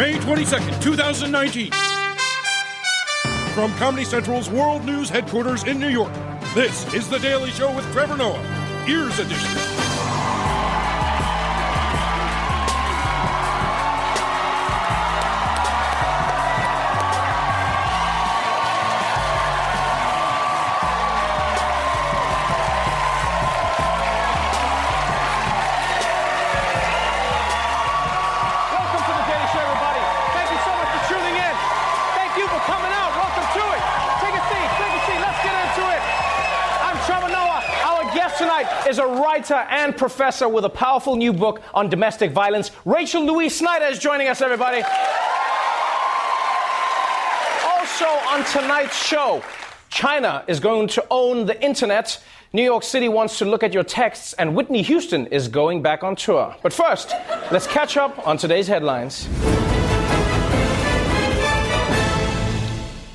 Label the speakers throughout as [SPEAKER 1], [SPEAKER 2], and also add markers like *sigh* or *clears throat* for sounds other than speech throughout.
[SPEAKER 1] May 22nd, 2019. From Comedy Central's World News headquarters in New York, this is The Daily Show with Trevor Noah, Ears Edition.
[SPEAKER 2] Writer and professor with a powerful new book on domestic violence. Rachel Louise Snyder is joining us, everybody. Also on tonight's show, China is going to own the internet. New York City wants to look at your texts, and Whitney Houston is going back on tour. But first, let's catch up on today's headlines.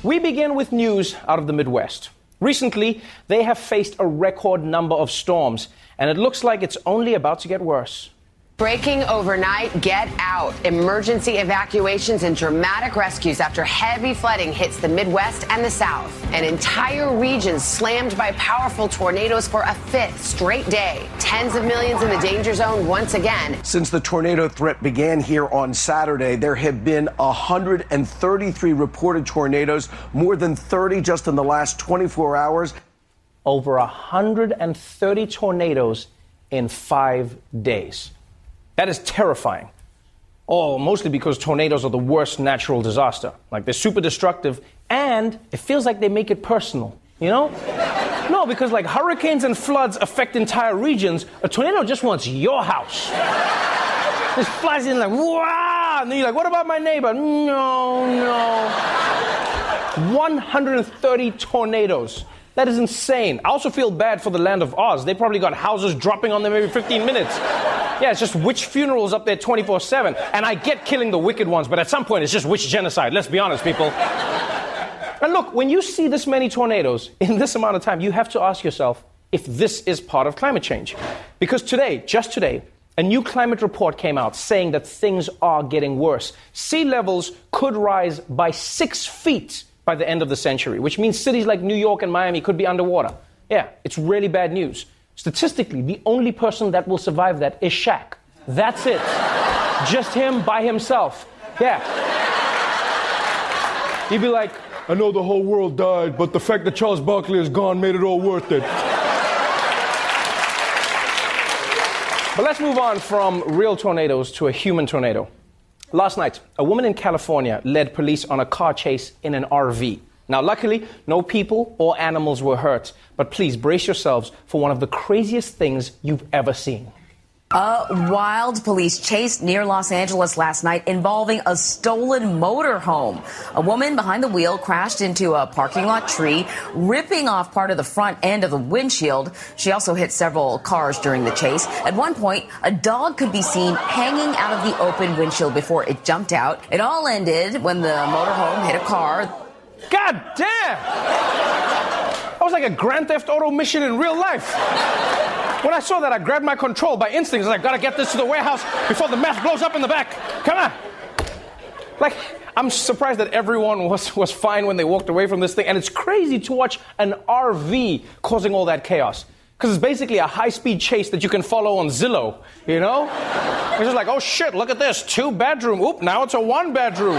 [SPEAKER 2] We begin with news out of the Midwest. Recently, they have faced a record number of storms, and it looks like it's only about to get worse.
[SPEAKER 3] Breaking overnight, get out. Emergency evacuations and dramatic rescues after heavy flooding hits the Midwest and the South. An entire region slammed by powerful tornadoes for a fifth straight day. Tens of millions in the danger zone once again.
[SPEAKER 4] Since the tornado threat began here on Saturday, there have been 133 reported tornadoes, more than 30 just in the last 24 hours.
[SPEAKER 2] Over 130 tornadoes in five days. That is terrifying. Oh, mostly because tornadoes are the worst natural disaster. Like they're super destructive, and it feels like they make it personal. You know? *laughs* No, because like hurricanes and floods affect entire regions. A tornado just wants your house. *laughs* Just flies in like, wow! And then you're like, what about my neighbor? No, no. 130 tornadoes. That is insane. I also feel bad for the land of Oz. They probably got houses dropping on them every 15 minutes. Yeah, it's just witch funerals up there 24 7. And I get killing the wicked ones, but at some point it's just witch genocide. Let's be honest, people. And look, when you see this many tornadoes in this amount of time, you have to ask yourself if this is part of climate change. Because today, just today, a new climate report came out saying that things are getting worse. Sea levels could rise by six feet by the end of the century, which means cities like New York and Miami could be underwater. Yeah, it's really bad news. Statistically, the only person that will survive that is Shaq. That's it. Just him by himself. Yeah. He'd be like,
[SPEAKER 1] I know the whole world died, but the fact that Charles Barkley is gone made it all worth it.
[SPEAKER 2] But let's move on from real tornadoes to a human tornado. Last night, a woman in California led police on a car chase in an RV. Now, luckily, no people or animals were hurt, but please brace yourselves for one of the craziest things you've ever seen.
[SPEAKER 5] A wild police chase near Los Angeles last night involving a stolen motorhome. A woman behind the wheel crashed into a parking lot tree, ripping off part of the front end of the windshield. She also hit several cars during the chase. At one point, a dog could be seen hanging out of the open windshield before it jumped out. It all ended when the motorhome hit a car.
[SPEAKER 2] God damn! That was like a Grand Theft Auto mission in real life. When I saw that, I grabbed my control by instinct. I was like, gotta get this to the warehouse before the meth blows up in the back. Come on. Like, I'm surprised that everyone was, was fine when they walked away from this thing. And it's crazy to watch an RV causing all that chaos. Because it's basically a high speed chase that you can follow on Zillow, you know? It's just like, oh shit, look at this, two bedroom. Oop, now it's a one bedroom.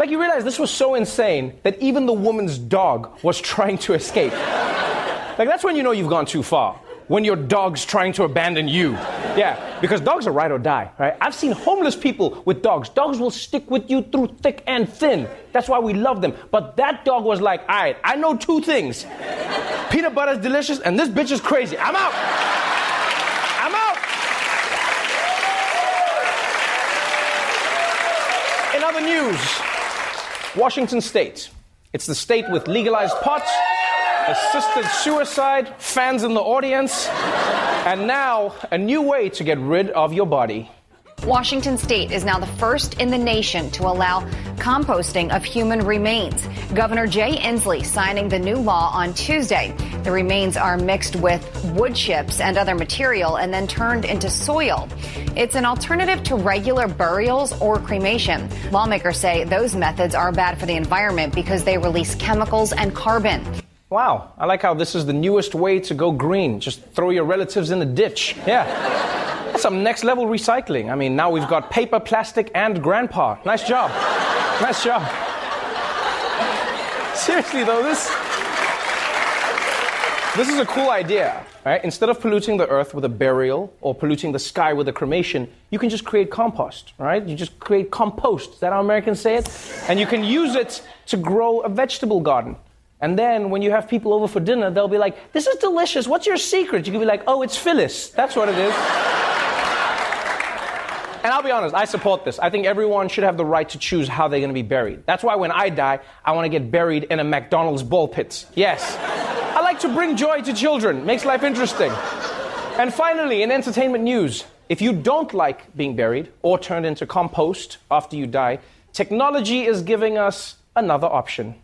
[SPEAKER 2] Like you realize this was so insane that even the woman's dog was trying to escape. Like that's when you know you've gone too far. When your dog's trying to abandon you. Yeah, because dogs are ride or die, right? I've seen homeless people with dogs. Dogs will stick with you through thick and thin. That's why we love them. But that dog was like, all right, I know two things. Peanut butter is delicious, and this bitch is crazy. I'm out. I'm out. In other news, Washington State. It's the state with legalized pot, assisted suicide, fans in the audience, and now a new way to get rid of your body.
[SPEAKER 6] Washington state is now the first in the nation to allow composting of human remains. Governor Jay Inslee signing the new law on Tuesday. The remains are mixed with wood chips and other material and then turned into soil. It's an alternative to regular burials or cremation. Lawmakers say those methods are bad for the environment because they release chemicals and carbon.
[SPEAKER 2] Wow, I like how this is the newest way to go green. Just throw your relatives in the ditch. Yeah. That's some next level recycling. I mean, now we've got paper, plastic, and grandpa. Nice job. Nice job. Seriously, though, this. This is a cool idea, right? Instead of polluting the earth with a burial or polluting the sky with a cremation, you can just create compost, right? You just create compost. Is that how Americans say it? And you can use it to grow a vegetable garden. And then when you have people over for dinner, they'll be like, This is delicious. What's your secret? You can be like, Oh, it's Phyllis. That's what it is. *laughs* And I'll be honest, I support this. I think everyone should have the right to choose how they're going to be buried. That's why when I die, I want to get buried in a McDonald's ball pit. Yes. I like to bring joy to children, makes life interesting. And finally, in entertainment news, if you don't like being buried or turned into compost after you die, technology is giving us another option.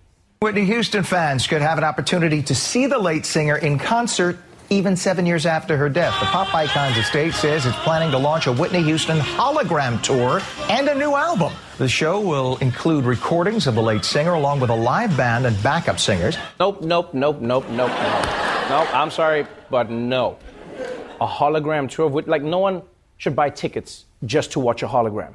[SPEAKER 7] Whitney Houston fans could have an opportunity to see the late singer in concert even seven years after her death. The pop icon's estate says it's planning to launch a Whitney Houston hologram tour and a new album. The show will include recordings of the late singer along with a live band and backup singers.
[SPEAKER 2] Nope, nope, nope, nope, nope, nope. Nope, I'm sorry, but no. A hologram tour of Whitney, like no one should buy tickets just to watch a hologram.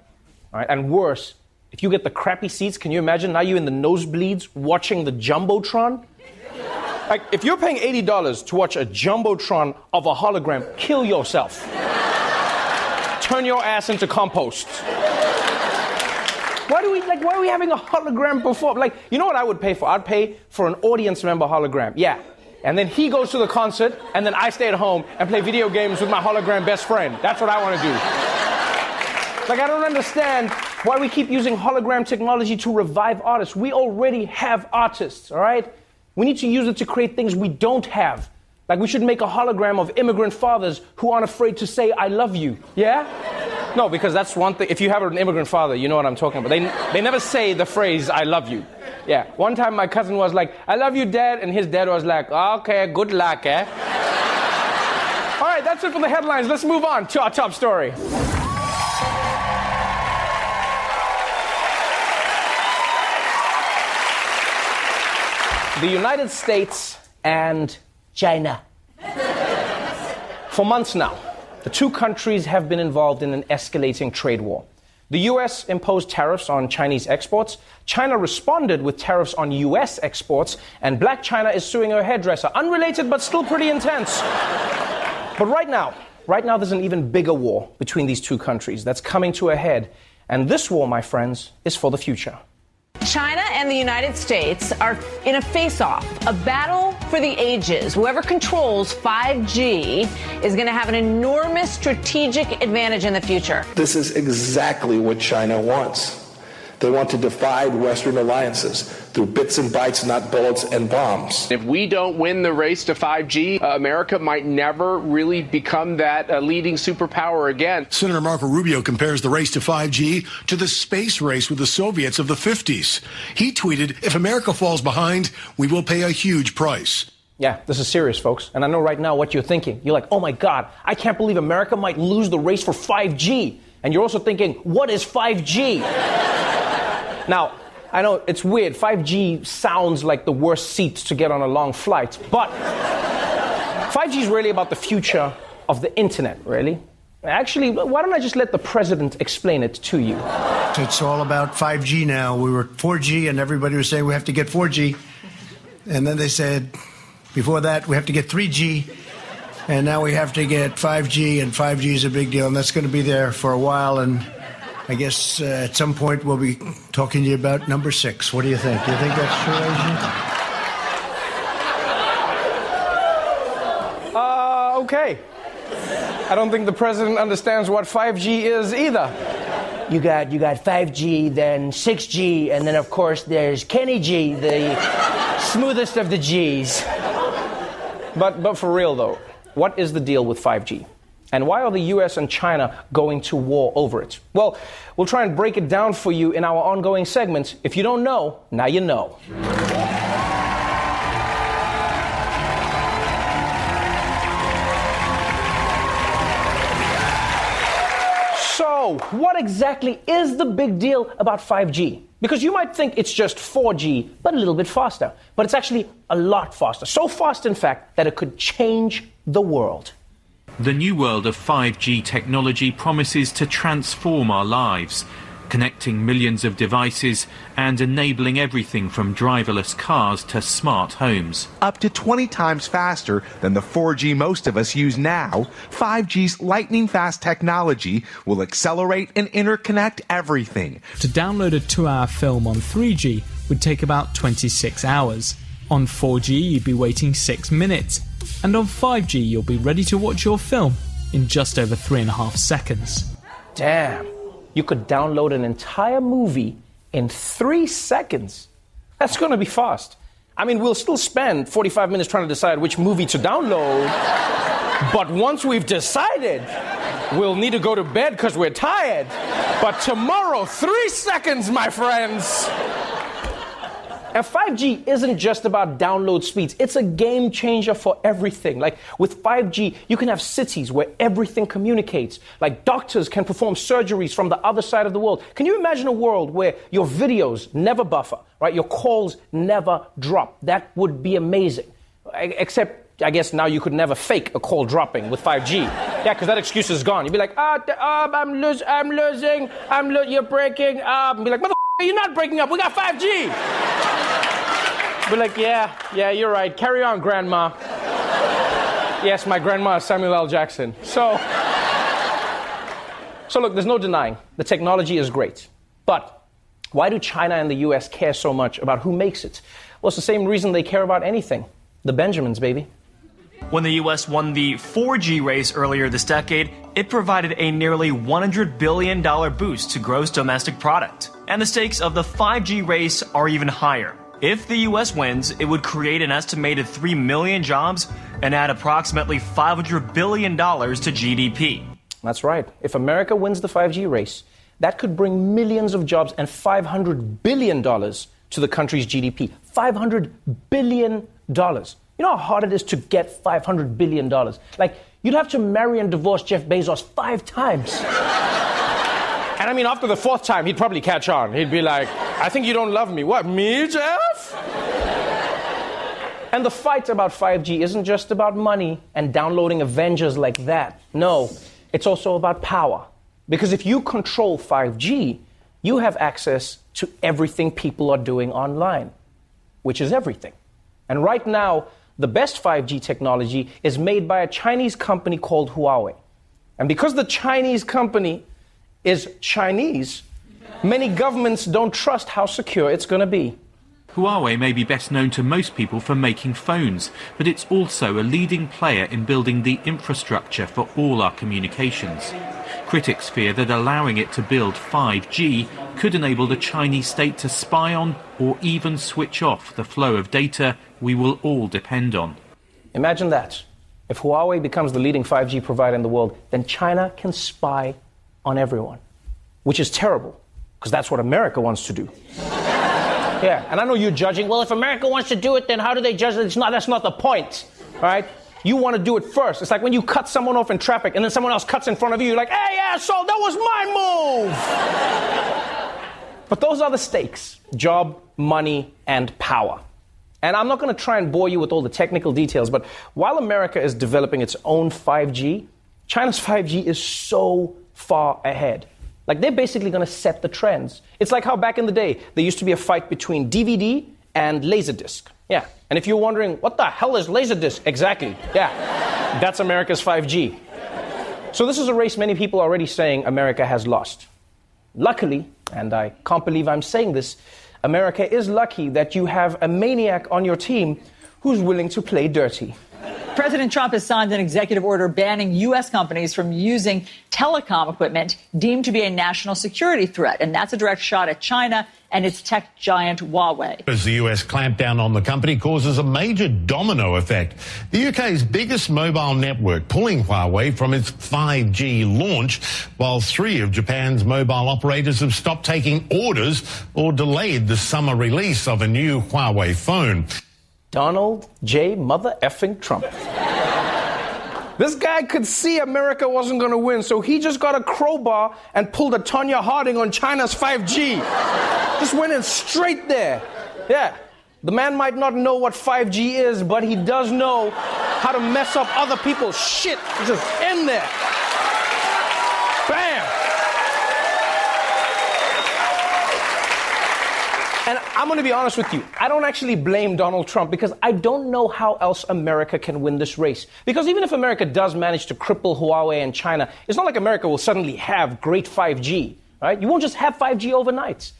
[SPEAKER 2] All right? And worse, if you get the crappy seats, can you imagine now you're in the nosebleeds watching the Jumbotron? Like, if you're paying $80 to watch a Jumbotron of a hologram, kill yourself. Turn your ass into compost. Why do we like why are we having a hologram before? Like, you know what I would pay for? I'd pay for an audience member hologram. Yeah. And then he goes to the concert, and then I stay at home and play video games with my hologram best friend. That's what I want to do. Like, I don't understand why we keep using hologram technology to revive artists. We already have artists, all right? We need to use it to create things we don't have. Like we should make a hologram of immigrant fathers who aren't afraid to say, I love you. Yeah? No, because that's one thing. If you have an immigrant father, you know what I'm talking about. They, they never say the phrase, I love you. Yeah. One time my cousin was like, I love you, dad. And his dad was like, okay, good luck, eh? All right, that's it for the headlines. Let's move on to our top story. The United States and China. For months now, the two countries have been involved in an escalating trade war. The US imposed tariffs on Chinese exports. China responded with tariffs on US exports. And Black China is suing her hairdresser. Unrelated, but still pretty intense. but right now, right now, there's an even bigger war between these two countries that's coming to a head. And this war, my friends, is for the future.
[SPEAKER 8] China and the United States are in a face off, a battle for the ages. Whoever controls 5G is going to have an enormous strategic advantage in the future.
[SPEAKER 9] This is exactly what China wants. They want to divide Western alliances through bits and bytes, not bullets and bombs.
[SPEAKER 10] If we don't win the race to 5G, uh, America might never really become that uh, leading superpower again.
[SPEAKER 11] Senator Marco Rubio compares the race to 5G to the space race with the Soviets of the 50s. He tweeted, If America falls behind, we will pay a huge price.
[SPEAKER 2] Yeah, this is serious, folks. And I know right now what you're thinking. You're like, oh my God, I can't believe America might lose the race for 5G. And you're also thinking, what is 5G? *laughs* Now, I know it's weird. 5G sounds like the worst seat to get on a long flight, but 5G is really about the future of the internet, really. Actually, why don't I just let the president explain it to you?
[SPEAKER 11] It's all about 5G now. We were 4G, and everybody was saying we have to get 4G. And then they said, before that, we have to get 3G. And now we have to get 5G, and 5G is a big deal, and that's going to be there for a while. And I guess uh, at some point we'll be talking to you about number six. What do you think? Do you think that's true, Asian?
[SPEAKER 2] Uh, okay. I don't think the president understands what 5G is either.
[SPEAKER 12] You got you got 5G, then 6G, and then of course there's Kenny G, the smoothest of the G's.
[SPEAKER 2] But but for real though, what is the deal with 5G? And why are the US and China going to war over it? Well, we'll try and break it down for you in our ongoing segments. If you don't know, now you know. So, what exactly is the big deal about 5G? Because you might think it's just 4G, but a little bit faster. But it's actually a lot faster. So fast, in fact, that it could change the world.
[SPEAKER 13] The new world of 5G technology promises to transform our lives, connecting millions of devices and enabling everything from driverless cars to smart homes.
[SPEAKER 14] Up to 20 times faster than the 4G most of us use now, 5G's lightning fast technology will accelerate and interconnect everything.
[SPEAKER 15] To download a two hour film on 3G would take about 26 hours. On 4G, you'd be waiting 6 minutes. And on 5G, you'll be ready to watch your film in just over 3.5 seconds.
[SPEAKER 2] Damn. You could download an entire movie in three seconds. That's to be fast. I mean, we'll still spend 45 minutes trying to decide which movie to download. but once we've decided, we'll need to go to bed because we're tired. But tomorrow, three seconds, my friends. And 5G isn't just about download speeds, it's a game changer for everything. Like with 5G, you can have cities where everything communicates. Like doctors can perform surgeries from the other side of the world. Can you imagine a world where your videos never buffer, right? Your calls never drop? That would be amazing. Except I guess now you could never fake a call dropping with 5G. *laughs* Yeah, because that excuse is gone. You'd be like, ah, um, I'm, losing, I'm losing, I'm lo- you're breaking up. And be like, mother, you're not breaking up. We got 5G. Be like, yeah, yeah, you're right. Carry on, grandma. yes, my grandma is Samuel L. Jackson. So, so look, there's no denying the technology is great. But why do China and the US care so much about who makes it? Well, it's the same reason they care about anything the Benjamins, baby.
[SPEAKER 16] When the US won the 4G race earlier this decade, it provided a nearly $100 billion boost to gross domestic product. And the stakes of the 5G race are even higher. If the US wins, it would create an estimated 3 million jobs and add approximately $500 billion to GDP.
[SPEAKER 2] That's right. If America wins the 5G race, that could bring millions of jobs and $500 billion to the country's GDP. $500 billion. You know how hard it is to get $500 billion? Like, you'd have to marry and divorce Jeff Bezos five times. and I mean, after the fourth time, he'd probably catch on. He'd be like, I think you don't love me. What, me, Jeff? and the fight about 5G isn't just about money and downloading Avengers like that. No, it's also about power. Because if you control 5G, you have access to everything people are doing online, which is everything. And right now, the best 5G technology is made by a Chinese company called Huawei. And because the Chinese company is Chinese, many governments don't trust how secure it's going to be.
[SPEAKER 13] Huawei may be best known to most people for making phones, but it's also a leading player in building the infrastructure for all our communications. Critics fear that allowing it to build 5G could enable the Chinese state to spy on or even switch off the flow of data we will all depend on.
[SPEAKER 2] Imagine that. If Huawei becomes the leading 5G provider in the world, then China can spy on everyone, which is terrible because that's what America wants to do. *laughs* yeah, and I know you're judging. Well, if America wants to do it, then how do they judge it? It's not. That's not the point, all right? You want to do it first. It's like when you cut someone off in traffic and then someone else cuts in front of you. You're like, hey, asshole, that was my move. *laughs* But those are the stakes job, money, and power. And I'm not going to try and bore you with all the technical details, but while America is developing its own 5G, China's 5G is so far ahead. Like they're basically going to set the trends. It's like how back in the day there used to be a fight between DVD and Laserdisc. Yeah. And if you're wondering, what the hell is Laserdisc? Exactly. Yeah. That's America's 5G. So this is a race many people are already saying America has lost. Luckily, and I can't believe I'm saying this, America is lucky that you have a maniac on your team who's willing to play dirty.
[SPEAKER 17] President Trump has signed an executive order banning U.S. companies from using telecom equipment deemed to be a national security threat. And that's a direct shot at China and its tech giant Huawei.
[SPEAKER 18] As the US clampdown on the company causes a major domino effect, the UK's biggest mobile network pulling Huawei from its 5G launch, while three of Japan's mobile operators have stopped taking orders or delayed the summer release of a new Huawei phone.
[SPEAKER 2] Donald J. Mother effing Trump. This guy could see America wasn't going to win, so he just got a crowbar and pulled a Tonya Harding on China's 5G. just went in straight there. Yeah. The man might not know what 5G is, but he does know how to mess up other people's shit. Just in there. And I'm going to be honest with you. I don't actually blame Donald Trump because I don't know how else America can win this race. Because even if America does manage to cripple Huawei and China, it's not like America will suddenly have great 5G, right? You won't just have 5G overnight.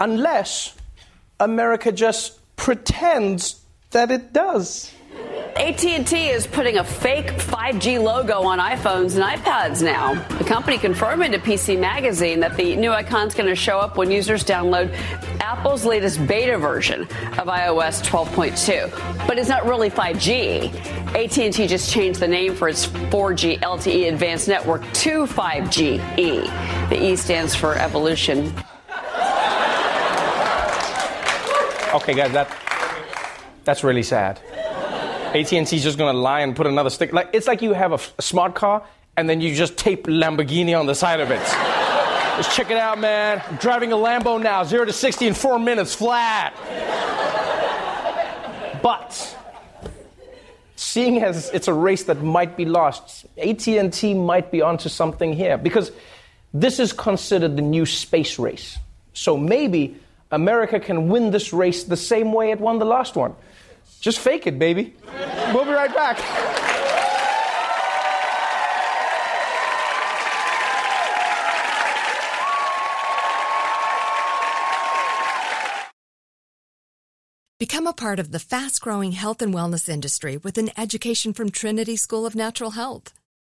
[SPEAKER 2] Unless America just pretends that it does.
[SPEAKER 19] AT&T is putting a fake 5G logo on iPhones and iPads now. The company confirming to PC Magazine that the new icon's going to show up when users download Apple's latest beta version of iOS 12.2. But it's not really 5G. AT&T just changed the name for its 4G LTE advanced network to 5GE. The E stands for evolution.
[SPEAKER 2] Okay, guys, that that's really sad. AT&T's just gonna lie and put another stick. Like it's like you have a, a smart car and then you just tape Lamborghini on the side of it. *laughs* just check it out, man. I'm driving a Lambo now, zero to sixty in four minutes flat. But seeing as it's a race that might be lost, AT&T might be onto something here because this is considered the new space race. So maybe America can win this race the same way it won the last one. Just fake it, baby. We'll be right back.
[SPEAKER 20] Become a part of the fast growing health and wellness industry with an education from Trinity School of Natural Health.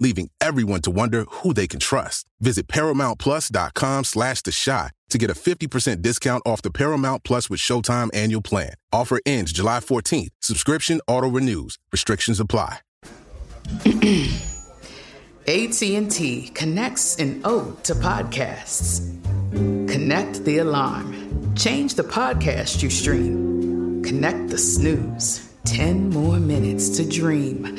[SPEAKER 21] leaving everyone to wonder who they can trust. Visit ParamountPlus.com slash The Chi to get a 50% discount off the Paramount Plus with Showtime annual plan. Offer ends July 14th. Subscription auto-renews. Restrictions apply. *clears throat*
[SPEAKER 22] AT&T connects an ode to podcasts. Connect the alarm. Change the podcast you stream. Connect the snooze. 10 more minutes to dream.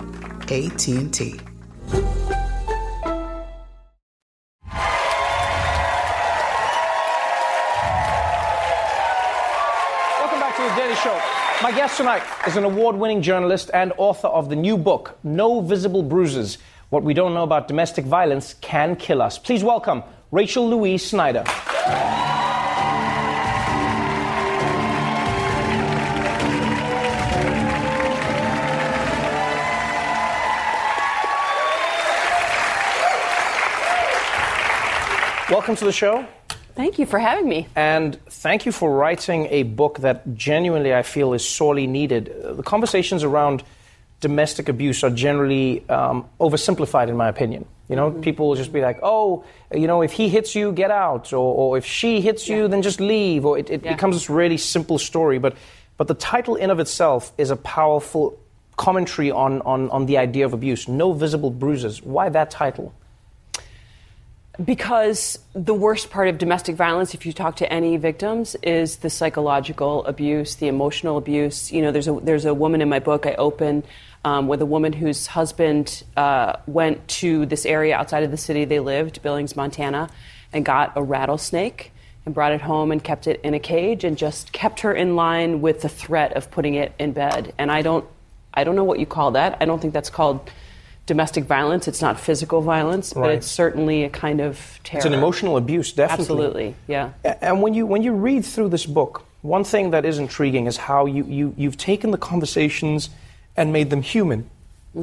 [SPEAKER 22] AT&T.
[SPEAKER 2] Welcome back to the Daily Show. My guest tonight is an award winning journalist and author of the new book, No Visible Bruises What We Don't Know About Domestic Violence Can Kill Us. Please welcome Rachel Louise Snyder. Welcome to the show.
[SPEAKER 23] Thank you for having me.
[SPEAKER 2] And thank you for writing a book that genuinely I feel is sorely needed. The conversations around domestic abuse are generally um, oversimplified, in my opinion. You know, people will just be like, oh, you know, if he hits you, get out. Or, or if she hits you, then just leave. Or it, it becomes this really simple story. But, but the title in of itself is a powerful commentary on, on, on the idea of abuse. No visible bruises. Why that title?
[SPEAKER 23] Because the worst part of domestic violence, if you talk to any victims, is the psychological abuse, the emotional abuse. You know, there's a there's a woman in my book I open um, with a woman whose husband uh, went to this area outside of the city they lived, Billings, Montana, and got a rattlesnake and brought it home and kept it in a cage and just kept her in line with the threat of putting it in bed. And I don't I don't know what you call that. I don't think that's called domestic violence. It's not physical violence, but it's certainly a kind of terror.
[SPEAKER 2] It's an emotional abuse, definitely.
[SPEAKER 23] Absolutely, yeah.
[SPEAKER 2] And when you when you read through this book, one thing that is intriguing is how you, you you've taken the conversations and made them human.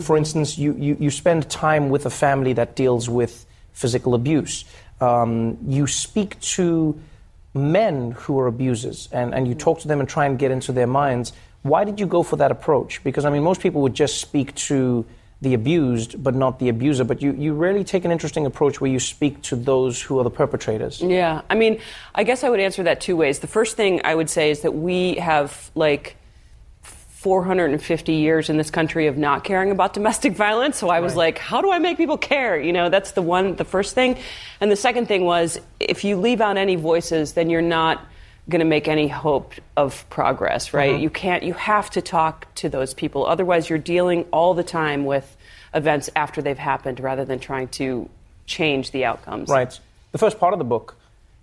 [SPEAKER 2] For instance, you, you, you spend time with a family that deals with physical abuse. Um, you speak to men who are abusers and, and you talk to them and try and get into their minds. Why did you go for that approach? Because, I mean, most people would just speak to the abused but not the abuser, but you, you really take an interesting approach where you speak to those who are the perpetrators.
[SPEAKER 23] Yeah, I mean, I guess I would answer that two ways. The first thing I would say is that we have like 450 years in this country of not caring about domestic *laughs* violence. So I was like, how do I make people care? You know, that's the one, the first thing. And the second thing was, if you leave out any voices, then you're not going to make any hope of progress, right?
[SPEAKER 2] Mhm.
[SPEAKER 23] You can't, you have to talk to those people. Otherwise, you're dealing all the time with events after they've happened rather than trying to change the outcomes.
[SPEAKER 2] Right. The first part of the book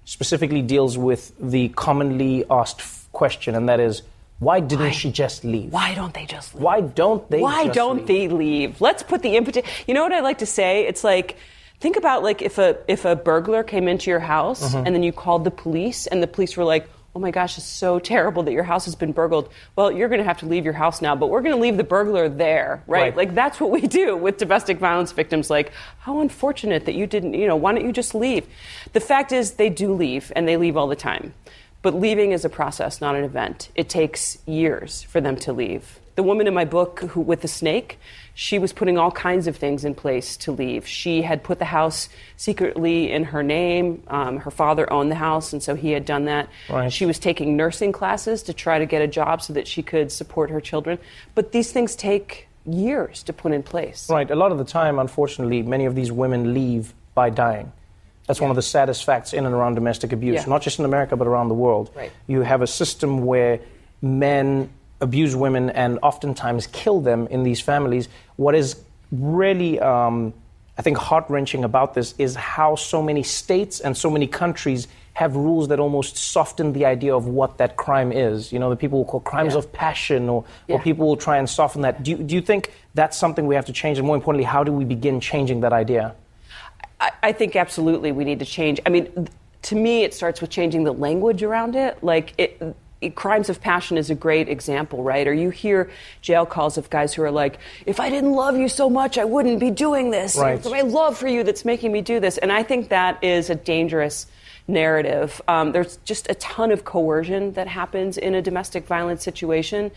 [SPEAKER 2] specifically deals with the commonly asked f- question, and that is, why didn't she just leave?
[SPEAKER 23] Why don't they just leave?
[SPEAKER 2] Why don't they?
[SPEAKER 23] Why don't
[SPEAKER 2] leave?
[SPEAKER 23] they leave? Let's put the impetus. You know what I like to say? It's like think about like if a if a burglar came into your house
[SPEAKER 2] Mhm.
[SPEAKER 23] and then you called the police and the police were like, "Oh my gosh, it's so terrible that your house has been burgled." Well, you're going to have to leave your house now, but we're going to leave the burglar there, right?
[SPEAKER 2] Right.
[SPEAKER 23] Like that's what we do with domestic violence victims like, "How unfortunate that you didn't, you know, why don't you just leave?" The fact is they do leave and they leave all the time. But leaving is a process, not an event. It takes years for them to leave. The woman in my book who, with the snake, she was putting all kinds of things in place to leave. She had put the house secretly in her name. Um, her father owned the house, and so he had done that.
[SPEAKER 2] Right.
[SPEAKER 23] She was taking nursing classes to try to get a job so that she could support her children. But these things take years to put in place.
[SPEAKER 2] Right. A lot of the time, unfortunately, many of these women leave by dying. That's one of the saddest facts in and around domestic abuse,
[SPEAKER 23] Yeah.
[SPEAKER 2] not just in America, but around the world.
[SPEAKER 23] Right.
[SPEAKER 2] You have a system where men abuse women and oftentimes kill them in these families. What is really, um, I think, heart wrenching about this is how so many states and so many countries have rules that almost soften the idea of what that crime is. You know, the people will call crimes
[SPEAKER 23] Yeah.
[SPEAKER 2] of passion, or,
[SPEAKER 23] Yeah.
[SPEAKER 2] or people will try and soften that. Do you, do you think that's something we have to change? And more importantly, how do we begin changing that idea?
[SPEAKER 23] I, I think absolutely we need to change. I mean, th- to me, it starts with changing the language around it. Like, it- crimes of passion is a great example, right? Or you hear jail calls of guys who are like, if I didn't love you so much, I wouldn't be doing this.
[SPEAKER 2] Right.
[SPEAKER 23] It's my love for you that's making me do this. And I think that is a dangerous narrative. Um, there's just a ton of coercion that happens in a domestic violence situation.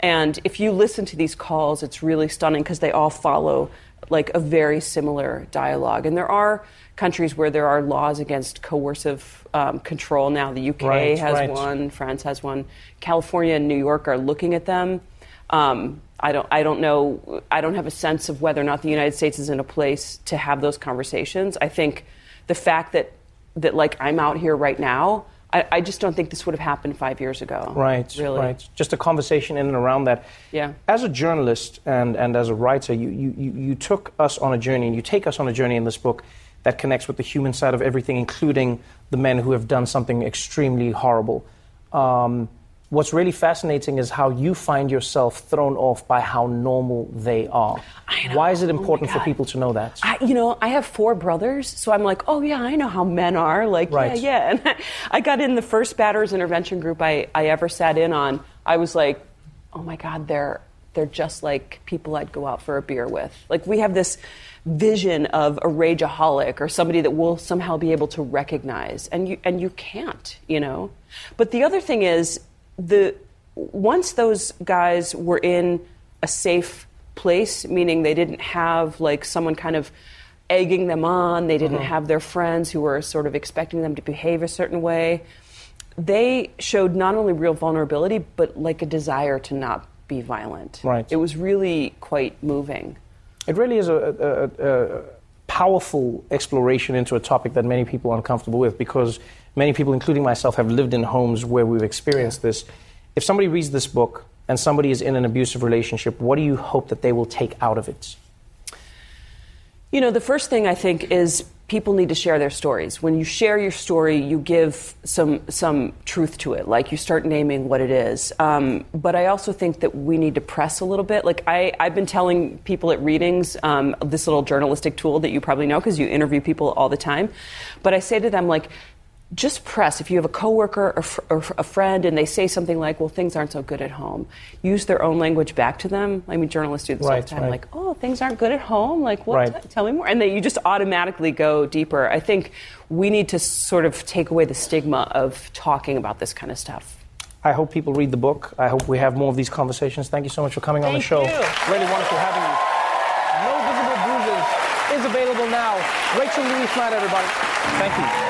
[SPEAKER 23] And if you listen to these calls, it's really stunning because they all follow like a very similar dialogue. And there are countries where there are laws against coercive um, control now. The UK
[SPEAKER 2] Right,
[SPEAKER 23] has
[SPEAKER 2] right.
[SPEAKER 23] one, France has one, California and New York are looking at them. Um, I don't, I don't know, I don't have a sense of whether or not the United States is in a place to have those conversations. I think the fact that, that like I'm out here right now, I, I just don't think this would have happened five years ago.
[SPEAKER 2] Right,
[SPEAKER 23] Really.
[SPEAKER 2] right. Just a conversation in and around that.
[SPEAKER 23] Yeah.
[SPEAKER 2] As a journalist and, and as a writer, you, you, you, you took us on a journey, and you take us on a journey in this book that connects with the human side of everything, including the men who have done something extremely horrible. Um, what's really fascinating is how you find yourself thrown off by how normal they are. Why is it oh important for people to know that?
[SPEAKER 23] I, you know, I have four brothers, so I'm like, oh yeah, I know how men are. Like,
[SPEAKER 2] Right.
[SPEAKER 23] yeah, yeah. *laughs* And I got in the first batters intervention group I, I ever sat in on. I was like, oh my God, they're they're just like people I'd go out for a beer with. Like we have this vision of a rageaholic or somebody that we'll somehow be able to recognize, and you and you can't, you know. But the other thing is the once those guys were in a safe place, meaning they didn't have like someone kind of egging them on, they didn't
[SPEAKER 2] Mhm.
[SPEAKER 23] have their friends who were sort of expecting them to behave a certain way. They showed not only real vulnerability, but like a desire to not be violent.
[SPEAKER 2] Right.
[SPEAKER 23] It was really quite moving.
[SPEAKER 2] It really is a, a, a powerful exploration into a topic that many people are uncomfortable with because many people, including myself, have lived in homes where we've experienced this. If somebody reads this book and somebody is in an abusive relationship, what do you hope that they will take out of it?
[SPEAKER 23] You know, the first thing I think is people need to share their stories. When you share your story, you give some some truth to it. Like you start naming what it is. Um, but I also think that we need to press a little bit. Like I, I've been telling people at readings um, this little journalistic tool that you probably know because you interview people all the time. But I say to them like. Just press. If you have a coworker or, fr- or a friend and they say something like, "Well, things aren't so good at home," use their own language back to them. I mean, journalists do this all the time.
[SPEAKER 2] right.
[SPEAKER 23] Like, "Oh, things aren't good at home." Like, what?
[SPEAKER 2] Right.
[SPEAKER 23] Tell me more. And then you just automatically go deeper. I think we need to sort of take away the stigma of talking about this kind of stuff.
[SPEAKER 2] I hope people read the book. I hope we have more of these conversations. Thank you so much for coming on the
[SPEAKER 23] Thank
[SPEAKER 2] show.
[SPEAKER 23] you.
[SPEAKER 2] Really wonderful having you. No Visible Bruises is available now. Rachel Louise Snyder, everybody. Thank you.